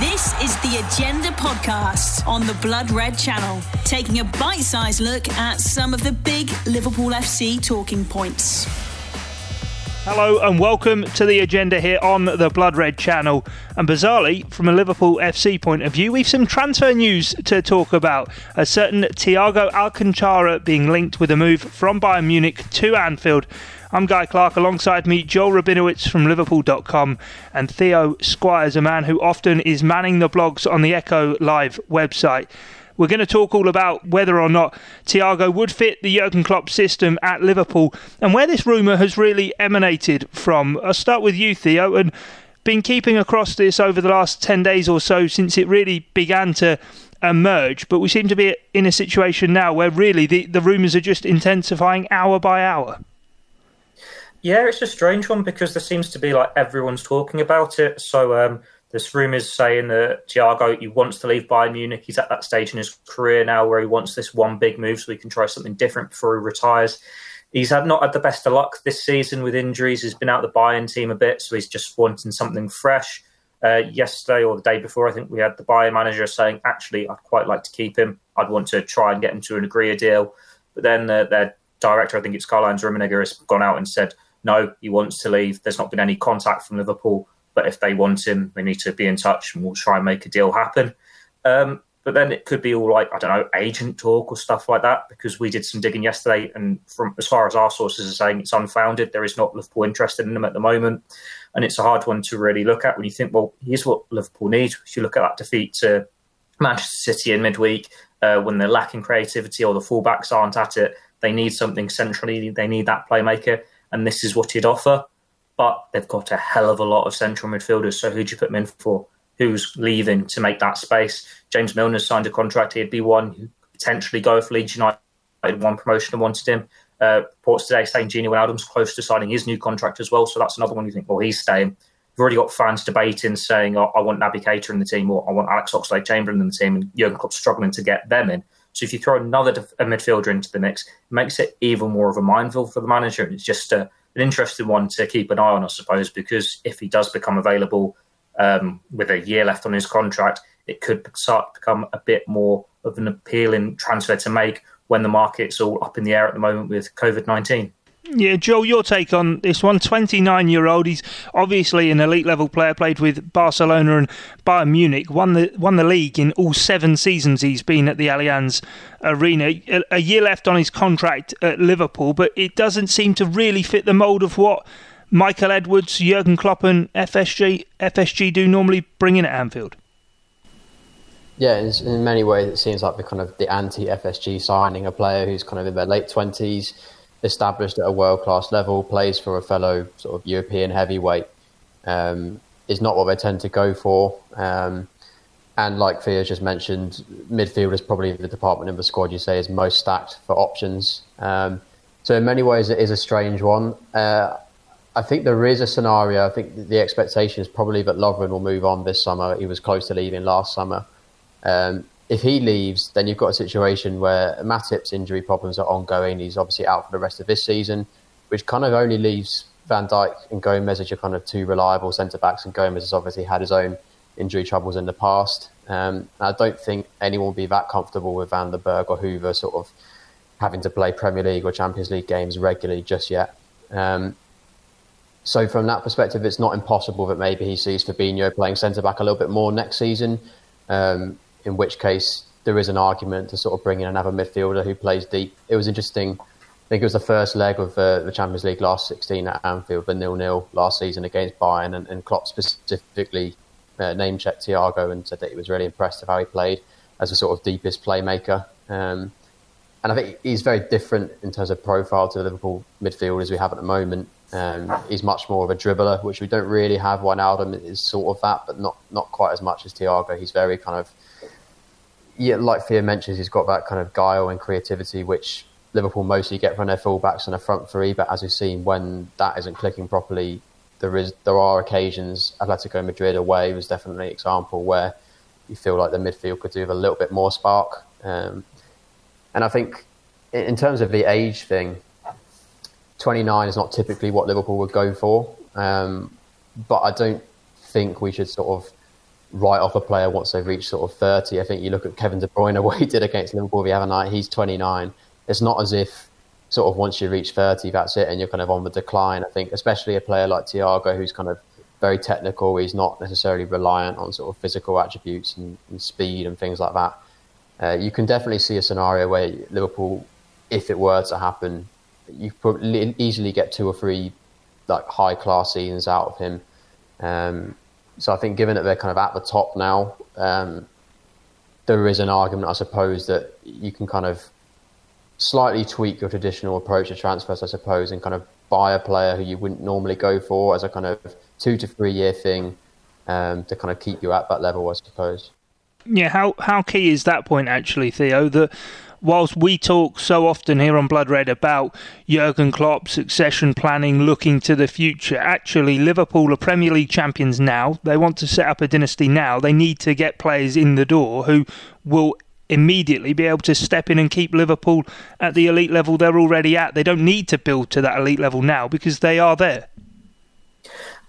This is the Agenda podcast on the Blood Red Channel, taking a bite sized look at some of the big Liverpool FC talking points. Hello and welcome to the agenda here on the Blood Red channel. And bizarrely, from a Liverpool FC point of view, we've some transfer news to talk about. A certain Thiago Alcantara being linked with a move from Bayern Munich to Anfield. I'm Guy Clark. Alongside me, Joel Rabinowitz from Liverpool.com and Theo Squires, a man who often is manning the blogs on the Echo Live website. We're going to talk all about whether or not Thiago would fit the Jurgen Klopp system at Liverpool and where this rumour has really emanated from. I'll start with you, Theo, and been keeping across this over the last 10 days or so since it really began to emerge, but we seem to be in a situation now where really the, the rumours are just intensifying hour by hour. Yeah, it's a strange one because there seems to be like everyone's talking about it. So um, there's rumours saying that Thiago he wants to leave Bayern Munich. He's at that stage in his career now where he wants this one big move so he can try something different before he retires. He's had not had the best of luck this season with injuries. He's been out the Bayern team a bit, so he's just wanting something fresh. Uh, yesterday or the day before, I think we had the Bayern manager saying, "Actually, I'd quite like to keep him. I'd want to try and get him to an agree a deal." But then uh, their director, I think it's Karl-Heinz Rummenigge, has gone out and said, "No, he wants to leave. There's not been any contact from Liverpool." But if they want him, they need to be in touch and we'll try and make a deal happen. Um, but then it could be all like, I don't know, agent talk or stuff like that, because we did some digging yesterday. And from as far as our sources are saying, it's unfounded. There is not Liverpool interested in him at the moment. And it's a hard one to really look at when you think, well, here's what Liverpool needs. If you look at that defeat to Manchester City in midweek, uh, when they're lacking creativity or the fullbacks aren't at it, they need something centrally. They need that playmaker. And this is what he'd offer but they've got a hell of a lot of central midfielders. So who do you put them in for? Who's leaving to make that space? James Milner signed a contract. He'd be one who potentially go for Leeds United won promotion and wanted him. Uh, reports today saying Gini Wijnaldum's close to signing his new contract as well. So that's another one you think, well, he's staying. You've already got fans debating, saying, oh, I want Naby Keita in the team or I want Alex Oxlade-Chamberlain in the team, and Jurgen Klopp's struggling to get them in. So if you throw another def- midfielder into the mix, it makes it even more of a minefield for the manager. And it's just a, an interesting one to keep an eye on, I suppose, because if he does become available um, with a year left on his contract, it could start to become a bit more of an appealing transfer to make when the market's all up in the air at the moment with COVID 19. Yeah, Joe, your take on this one. 29 year old. He's obviously an elite level player, played with Barcelona and Bayern Munich, won the, won the league in all seven seasons he's been at the Allianz Arena. A, a year left on his contract at Liverpool, but it doesn't seem to really fit the mould of what Michael Edwards, Jurgen Klopp, and FSG, FSG do normally bring in at Anfield. Yeah, in many ways, it seems like the kind of the anti FSG signing a player who's kind of in their late 20s established at a world class level, plays for a fellow sort of European heavyweight, um, is not what they tend to go for. Um, and like Theo just mentioned, midfield is probably the department in the squad you say is most stacked for options. Um, so in many ways, it is a strange one. Uh, I think there is a scenario. I think the expectation is probably that Lovren will move on this summer. He was close to leaving last summer. Um, if he leaves, then you've got a situation where Matip's injury problems are ongoing. He's obviously out for the rest of this season, which kind of only leaves Van Dijk and Gomez as your kind of two reliable centre backs. And Gomez has obviously had his own injury troubles in the past. Um, I don't think anyone will be that comfortable with Van den Berg or Hoever sort of having to play Premier League or Champions League games regularly just yet. Um, so from that perspective, it's not impossible that maybe he sees Fabinho playing centre back a little bit more next season. Um, in which case there is an argument to sort of bring in another midfielder who plays deep. It was interesting. I think it was the first leg of uh, the Champions League last 16 at Anfield, the nil-nil last season against Bayern, and, and Klopp specifically uh, name-checked Thiago and said that he was really impressed with how he played as a sort of deepest playmaker. Um, and I think he's very different in terms of profile to the Liverpool midfielders we have at the moment. Um, he's much more of a dribbler, which we don't really have. one. Wijnaldum is sort of that, but not not quite as much as Thiago. He's very kind of yeah, like Theo mentions, he's got that kind of guile and creativity, which Liverpool mostly get from their fullbacks and a front three. But as we've seen, when that isn't clicking properly, there is there are occasions. Atletico Madrid away was definitely an example where you feel like the midfield could do with a little bit more spark. Um, and I think in terms of the age thing, 29 is not typically what Liverpool would go for. Um, but I don't think we should sort of write off a player once they've reached sort of 30. I think you look at Kevin De Bruyne, what he did against Liverpool the other night, he's 29. It's not as if sort of once you reach 30, that's it, and you're kind of on the decline. I think, especially a player like Thiago, who's kind of very technical, he's not necessarily reliant on sort of physical attributes and, and speed and things like that. Uh, you can definitely see a scenario where Liverpool, if it were to happen, you could easily get two or three like high class seasons out of him. Um, so I think, given that they're kind of at the top now, um, there is an argument, I suppose, that you can kind of slightly tweak your traditional approach to transfers, I suppose, and kind of buy a player who you wouldn't normally go for as a kind of two to three year thing um, to kind of keep you at that level, I suppose. Yeah, how how key is that point actually, Theo? That whilst we talk so often here on Blood Red about Jurgen Klopp, succession planning, looking to the future, actually Liverpool are Premier League champions now. They want to set up a dynasty now. They need to get players in the door who will immediately be able to step in and keep Liverpool at the elite level they're already at. They don't need to build to that elite level now because they are there.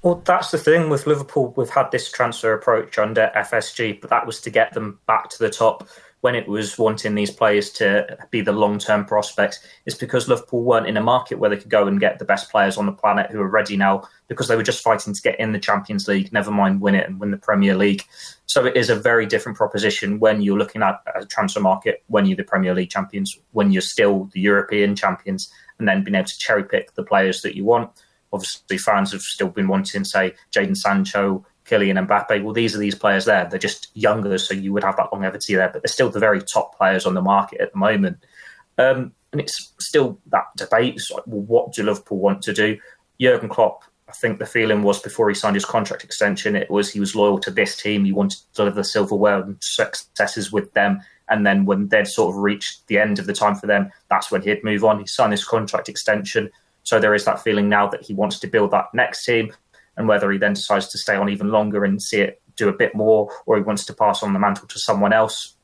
Well, that's the thing with Liverpool. We've had this transfer approach under FSG, but that was to get them back to the top when it was wanting these players to be the long term prospects. It's because Liverpool weren't in a market where they could go and get the best players on the planet who are ready now because they were just fighting to get in the Champions League, never mind win it and win the Premier League. So it is a very different proposition when you're looking at a transfer market, when you're the Premier League champions, when you're still the European champions, and then being able to cherry pick the players that you want obviously fans have still been wanting, say, Jadon Sancho, Kylian Mbappe. Well, these are these players there. They're just younger, so you would have that longevity there, but they're still the very top players on the market at the moment. Um, and it's still that debate. like, well, what do Liverpool want to do? Jurgen Klopp, I think the feeling was before he signed his contract extension, it was he was loyal to this team. He wanted to deliver silverware and successes with them. And then when they'd sort of reached the end of the time for them, that's when he'd move on. He signed his contract extension. So there is that feeling now that he wants to build that next team, and whether he then decides to stay on even longer and see it do a bit more, or he wants to pass on the mantle to someone else.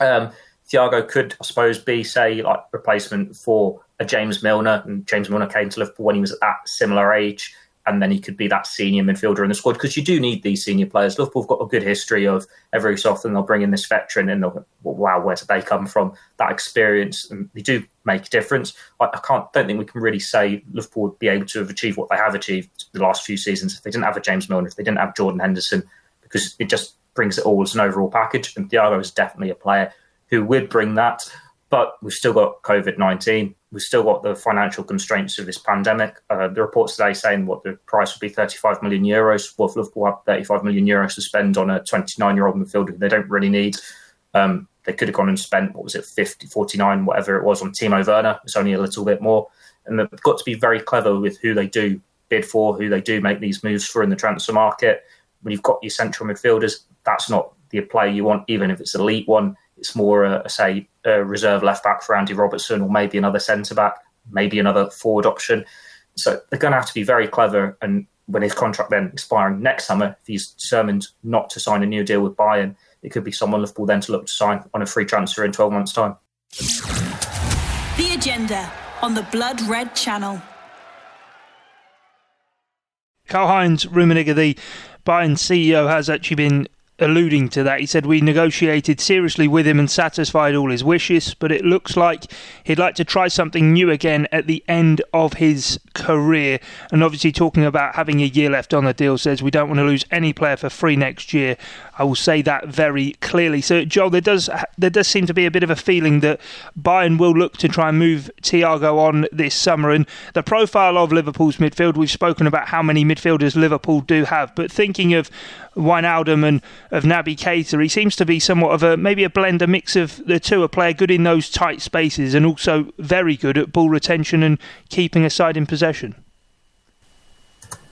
Um, Thiago could, I suppose, be say like replacement for a James Milner, and James Milner came to Liverpool when he was at that similar age and then he could be that senior midfielder in the squad because you do need these senior players. Liverpool have got a good history of every so often they'll bring in this veteran and they'll wow, where did they come from? That experience and they do make a difference. I, I, can't don't think we can really say Liverpool would be able to have achieved what they have achieved the last few seasons if they didn't have a James Milner, if they didn't have Jordan Henderson, because it just brings it all as an overall package. And Thiago is definitely a player who would bring that. But we've still got COVID 19. We've still got the financial constraints of this pandemic. Uh, the reports today saying what the price would be 35 million euros. Well, if Liverpool have 35 million euros to spend on a 29 year old midfielder they don't really need, um, they could have gone and spent, what was it, 50, 49, whatever it was on Timo Werner. It's only a little bit more. And they've got to be very clever with who they do bid for, who they do make these moves for in the transfer market. When you've got your central midfielders, that's not the player you want, even if it's elite one. It's more, a, say, a reserve left back for Andy Robertson, or maybe another centre back, maybe another forward option. So they're going to have to be very clever. And when his contract then expiring next summer, if he's determined not to sign a new deal with Bayern, it could be someone Liverpool then to look to sign on a free transfer in 12 months' time. The agenda on the Blood Red Channel. Karl Heinz Rummenigge, the Bayern CEO, has actually been alluding to that. He said we negotiated seriously with him and satisfied all his wishes, but it looks like he'd like to try something new again at the end of his career. And obviously, talking about having a year left on the deal, says we don't want to lose any player for free next year. I will say that very clearly. So, Joel, there does there does seem to be a bit of a feeling that Bayern will look to try and move Thiago on this summer. And the profile of Liverpool's midfield, we've spoken about how many midfielders Liverpool do have, but thinking of Wijnaldum and of Naby Keita. He seems to be somewhat of a maybe a blend, a mix of the two. A player good in those tight spaces and also very good at ball retention and keeping a side in possession.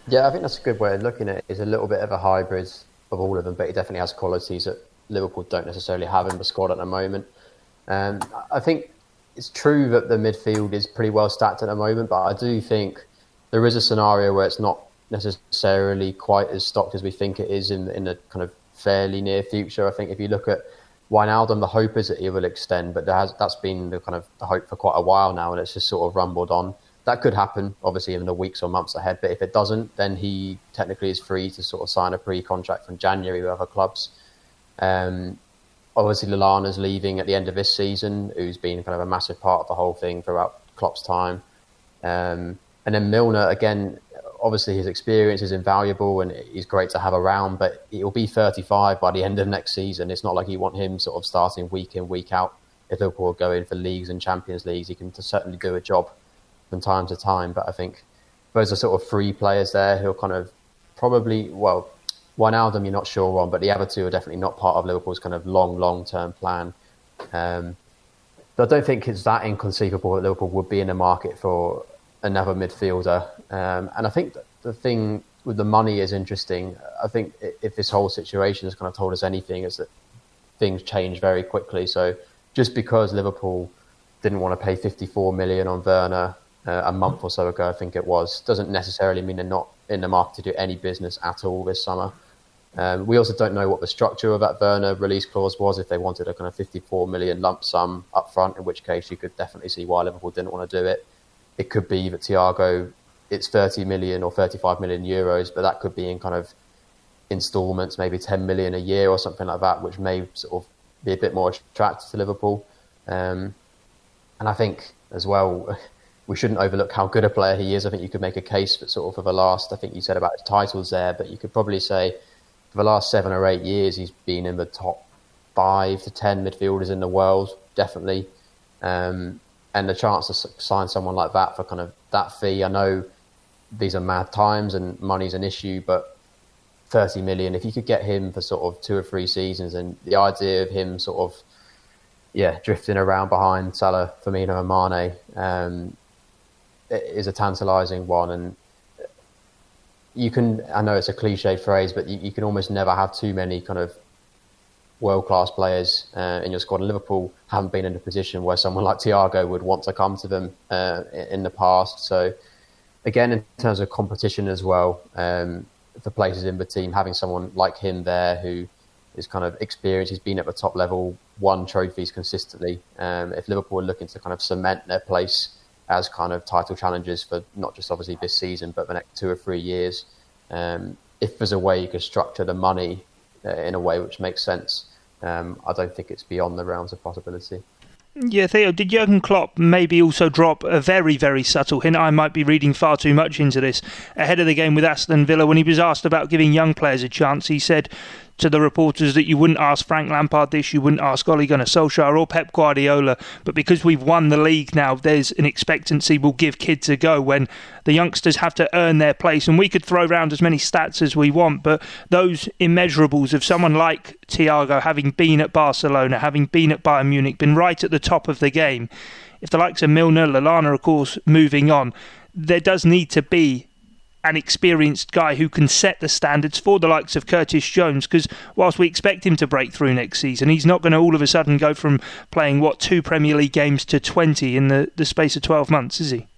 Yeah, I think that's a good way of looking at it. Is a little bit of a hybrid of all of them, but he definitely has qualities that Liverpool don't necessarily have in the squad at the moment. Um, I think it's true that the midfield is pretty well stacked at the moment, but I do think there is a scenario where it's not necessarily quite as stocked as we think it is in in a kind of fairly near future. I think if you look at Wijnaldum, the hope is that he will extend, but has, that's been the kind of the hope for quite a while now, and it's just sort of rumbled on. That could happen, obviously, in the weeks or months ahead. But if it doesn't, then he technically is free to sort of sign a pre-contract from January with other clubs. Um, obviously, Lallana's leaving at the end of this season, who's been kind of a massive part of the whole thing throughout Klopp's time. Um, and then Milner, again, obviously his experience is invaluable and he's great to have around, but he'll be 35 by the end of next season. It's not like you want him sort of starting week in, week out. If Liverpool go in for leagues and Champions Leagues, he can certainly do a job from time to time. But I think those are sort of three players there who are kind of probably, well, Wijnaldum you're not sure on, but the other two are definitely not part of Liverpool's kind of long, long term plan. Um, I don't think it's that inconceivable that Liverpool would be in the market for another midfielder. Um, and I think the thing with the money is interesting. I think if this whole situation has kind of told us anything, is that things change very quickly. So just because Liverpool didn't want to pay 54 million on Werner uh, a month or so ago, I think it was, doesn't necessarily mean they're not in the market to do any business at all this summer. Um, we also don't know what the structure of that Werner release clause was. If they wanted a kind of 54 million lump sum up front, in which case you could definitely see why Liverpool didn't want to do it. It could be that Thiago, it's 30 million or 35 million euros, but that could be in kind of installments, maybe 10 million a year or something like that, which may sort of be a bit more attractive to Liverpool. Um, and I think as well, we shouldn't overlook how good a player he is. I think you could make a case for sort of for the last, I think you said about his titles there, but you could probably say for the last seven or eight years, he's been in the top five to ten midfielders in the world, definitely. Um, and the chance to sign someone like that for kind of that fee, I know these are mad times and money's an issue, but 30 million, if you could get him for sort of two or three seasons, and the idea of him sort of, yeah, drifting around behind Salah, Firmino, and Mane um, is a tantalising one. And you can, I know it's a cliche phrase, but you, you can almost never have too many kind of world class players uh, in your squad. And Liverpool haven't been in a position where someone like Thiago would want to come to them uh, in the past. So, again, in terms of competition as well, um, for places in the team, having someone like him there who is kind of experienced, he's been at the top level, won trophies consistently. Um, if Liverpool are looking to kind of cement their place as kind of title challenges for not just obviously this season, but the next two or three years. Um, if there's a way you could structure the money uh, in a way which makes sense, um, I don't think it's beyond the realms of possibility. Yeah, Theo, did Jurgen Klopp maybe also drop a very, very subtle hint? I might be reading far too much into this. Ahead of the game with Aston Villa, when he was asked about giving young players a chance, he said to the reporters that you wouldn't ask Frank Lampard this, you wouldn't ask Ole Gunnar Solskjaer or Pep Guardiola, but because we've won the league now, there's an expectancy we'll give kids a go when the youngsters have to earn their place. And we could throw around as many stats as we want, but those immeasurables of someone like Thiago having been at Barcelona, having been at Bayern Munich, been right at the top of the game, if the likes of Milner, Lallana, of course, moving on, there does need to be an experienced guy who can set the standards for the likes of Curtis Jones. Because whilst we expect him to break through next season, he's not going to all of a sudden go from playing what two Premier League games to twenty in the, the space of twelve months, is he?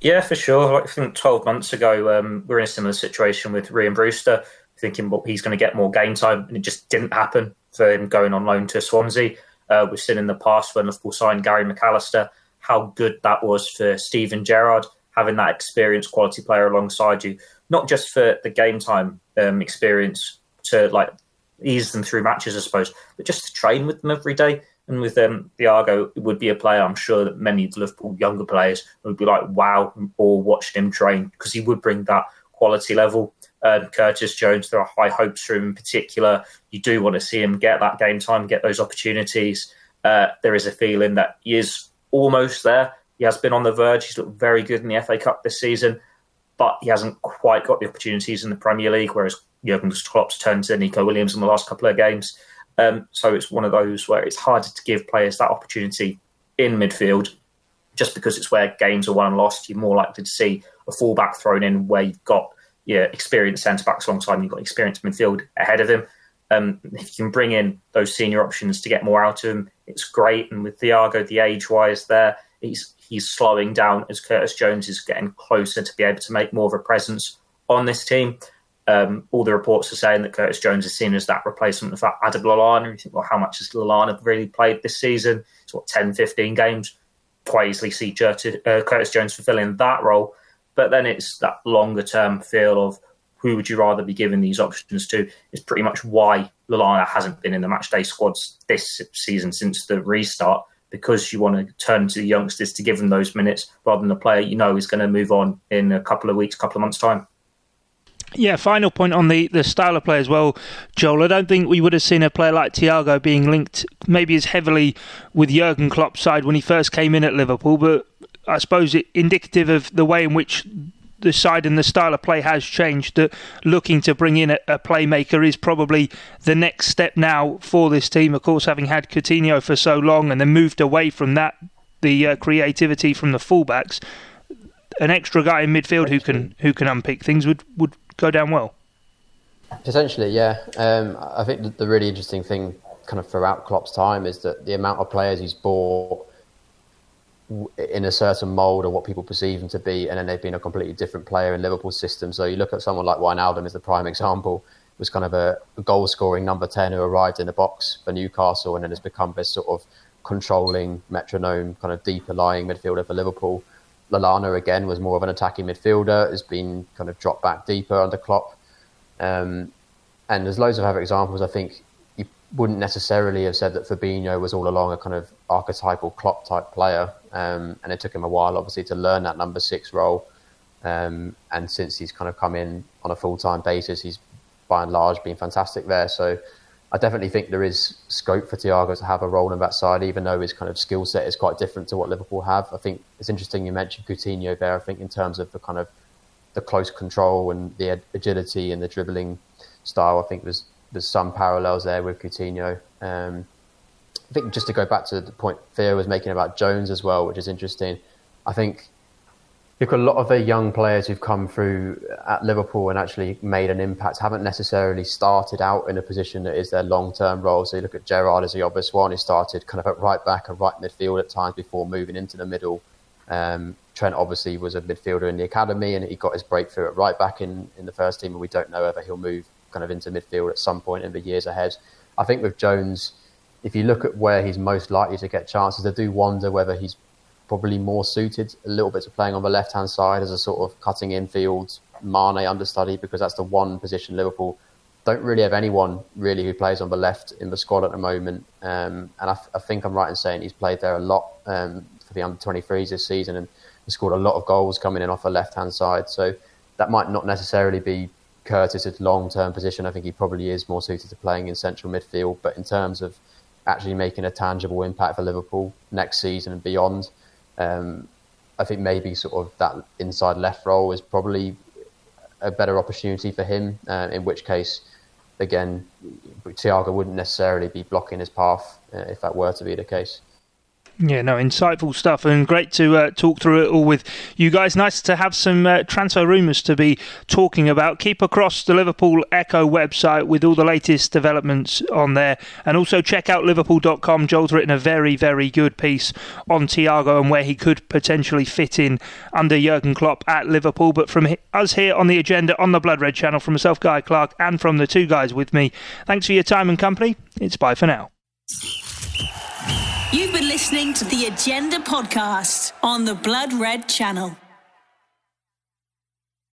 Yeah, for sure. Like, I think 12 months ago, um, we were in a similar situation with Rhian Brewster, thinking well, he's going to get more game time, and it just didn't happen for him going on loan to Swansea. Uh, we've seen in the past when Liverpool signed Gary McAllister how good that was for Steven Gerrard having that experienced quality player alongside you, not just for the game time um, experience to like ease them through matches, I suppose, but just to train with them every day. And with um, Thiago, it would be a player I'm sure that many Liverpool younger players would be like, wow, or watching him train because he would bring that quality level. Uh, Curtis Jones, there are high hopes for him in particular. You do want to see him get that game time, get those opportunities. Uh, there is a feeling that he is almost there. He has been on the verge. He's looked very good in the FA Cup this season, but he hasn't quite got the opportunities in the Premier League, whereas Jurgen Klopp's turned to Neco Williams in the last couple of games. Um, so it's one of those where it's harder to give players that opportunity in midfield just because it's where games are won and lost. You're more likely to see a fullback thrown in where you've got yeah, experienced centre backs alongside and you've got experienced midfield ahead of him. Um, if you can bring in those senior options to get more out of him, it's great. And with Thiago, the age wise there, he's he's slowing down as Curtis Jones is getting closer to be able to make more of a presence on this team. Um, all the reports are saying that Curtis Jones is seen as that replacement of Adam Lallana. You think, well, how much has Lallana really played this season? It's what, 10, 15 games? quite easily see uh, Curtis Jones fulfilling that role. But then it's that longer term feel of who would you rather be giving these options to is pretty much why Lallana hasn't been in the matchday squads this season since the restart because you want to turn to the youngsters to give them those minutes rather than the player you know is going to move on in a couple of weeks, couple of months' time. Yeah, final point on the, the style of play as well, Joel. I don't think we would have seen a player like Thiago being linked maybe as heavily with Jurgen Klopp's side when he first came in at Liverpool, but I suppose it indicative of the way in which the side and the style of play has changed. That looking to bring in a, a, playmaker is probably the next step now for this team. Of course, having had Coutinho for so long and then moved away from that, the uh, creativity from the fullbacks, an extra guy in midfield who can who can unpick things would would go down well. Potentially, yeah. Um, I think the really interesting thing, kind of throughout Klopp's time, is that the amount of players he's bought in a certain mould or what people perceive him to be, and then they've been a completely different player in Liverpool's system. So you look at someone like Wijnaldum as the prime example, was kind of a, a goal scoring number 10 who arrived in the box for Newcastle and then has become this sort of controlling metronome, kind of deeper lying midfielder for Liverpool. Lallana again was more of an attacking midfielder, has been kind of dropped back deeper under Klopp. Um, and there's loads of other examples. I think wouldn't necessarily have said that Fabinho was all along a kind of archetypal Klopp type player. Um, and it took him a while, obviously, to learn that number six role. Um, and since he's kind of come in on a full time basis, he's by and large been fantastic there. So I definitely think there is scope for Thiago to have a role in that side, even though his kind of skill set is quite different to what Liverpool have. I think it's interesting you mentioned Coutinho there. I think in terms of the kind of the close control and the agility and the dribbling style, I think there's there's some parallels there with Coutinho. Um, I think just to go back to the point Theo was making about Jones as well, which is interesting. I think you've got a lot of the young players who've come through at Liverpool and actually made an impact haven't necessarily started out in a position that is their long term role. So you look at Gerrard as the obvious one, who started kind of at right back and right midfield at times before moving into the middle. Um, Trent obviously was a midfielder in the academy and he got his breakthrough at right back in, in the first team, and we don't know whether he'll move kind of into midfield at some point in the years ahead. I think with Jones, if you look at where he's most likely to get chances, I do wonder whether he's probably more suited a little bit to playing on the left hand side as a sort of cutting infield Mane understudy because that's the one position Liverpool don't really have anyone really who plays on the left in the squad at the moment. Um, and I, I, think I'm right in saying he's played there a lot um, for the under 23s this season and scored a lot of goals coming in off the left hand side. So that might not necessarily be Curtis's long term position. I think he probably is more suited to playing in central midfield. But in terms of actually making a tangible impact for Liverpool next season and beyond, um, I think maybe sort of that inside left role is probably a better opportunity for him. Uh, in which case, again, Thiago wouldn't necessarily be blocking his path uh, if that were to be the case. Yeah, no, insightful stuff and great to uh, talk through it all with you guys. Nice to have some uh, transfer rumours to be talking about. Keep across the Liverpool Echo website with all the latest developments on there. And also check out liverpool.com. Joel's written a very, very good piece on Thiago and where he could potentially fit in under Jurgen Klopp at Liverpool. But from us here on the agenda on the Blood Red channel, from myself, Guy Clark, and from the two guys with me, thanks for your time and company. It's bye for now. You've been listening to the Agenda podcast on the Blood Red channel.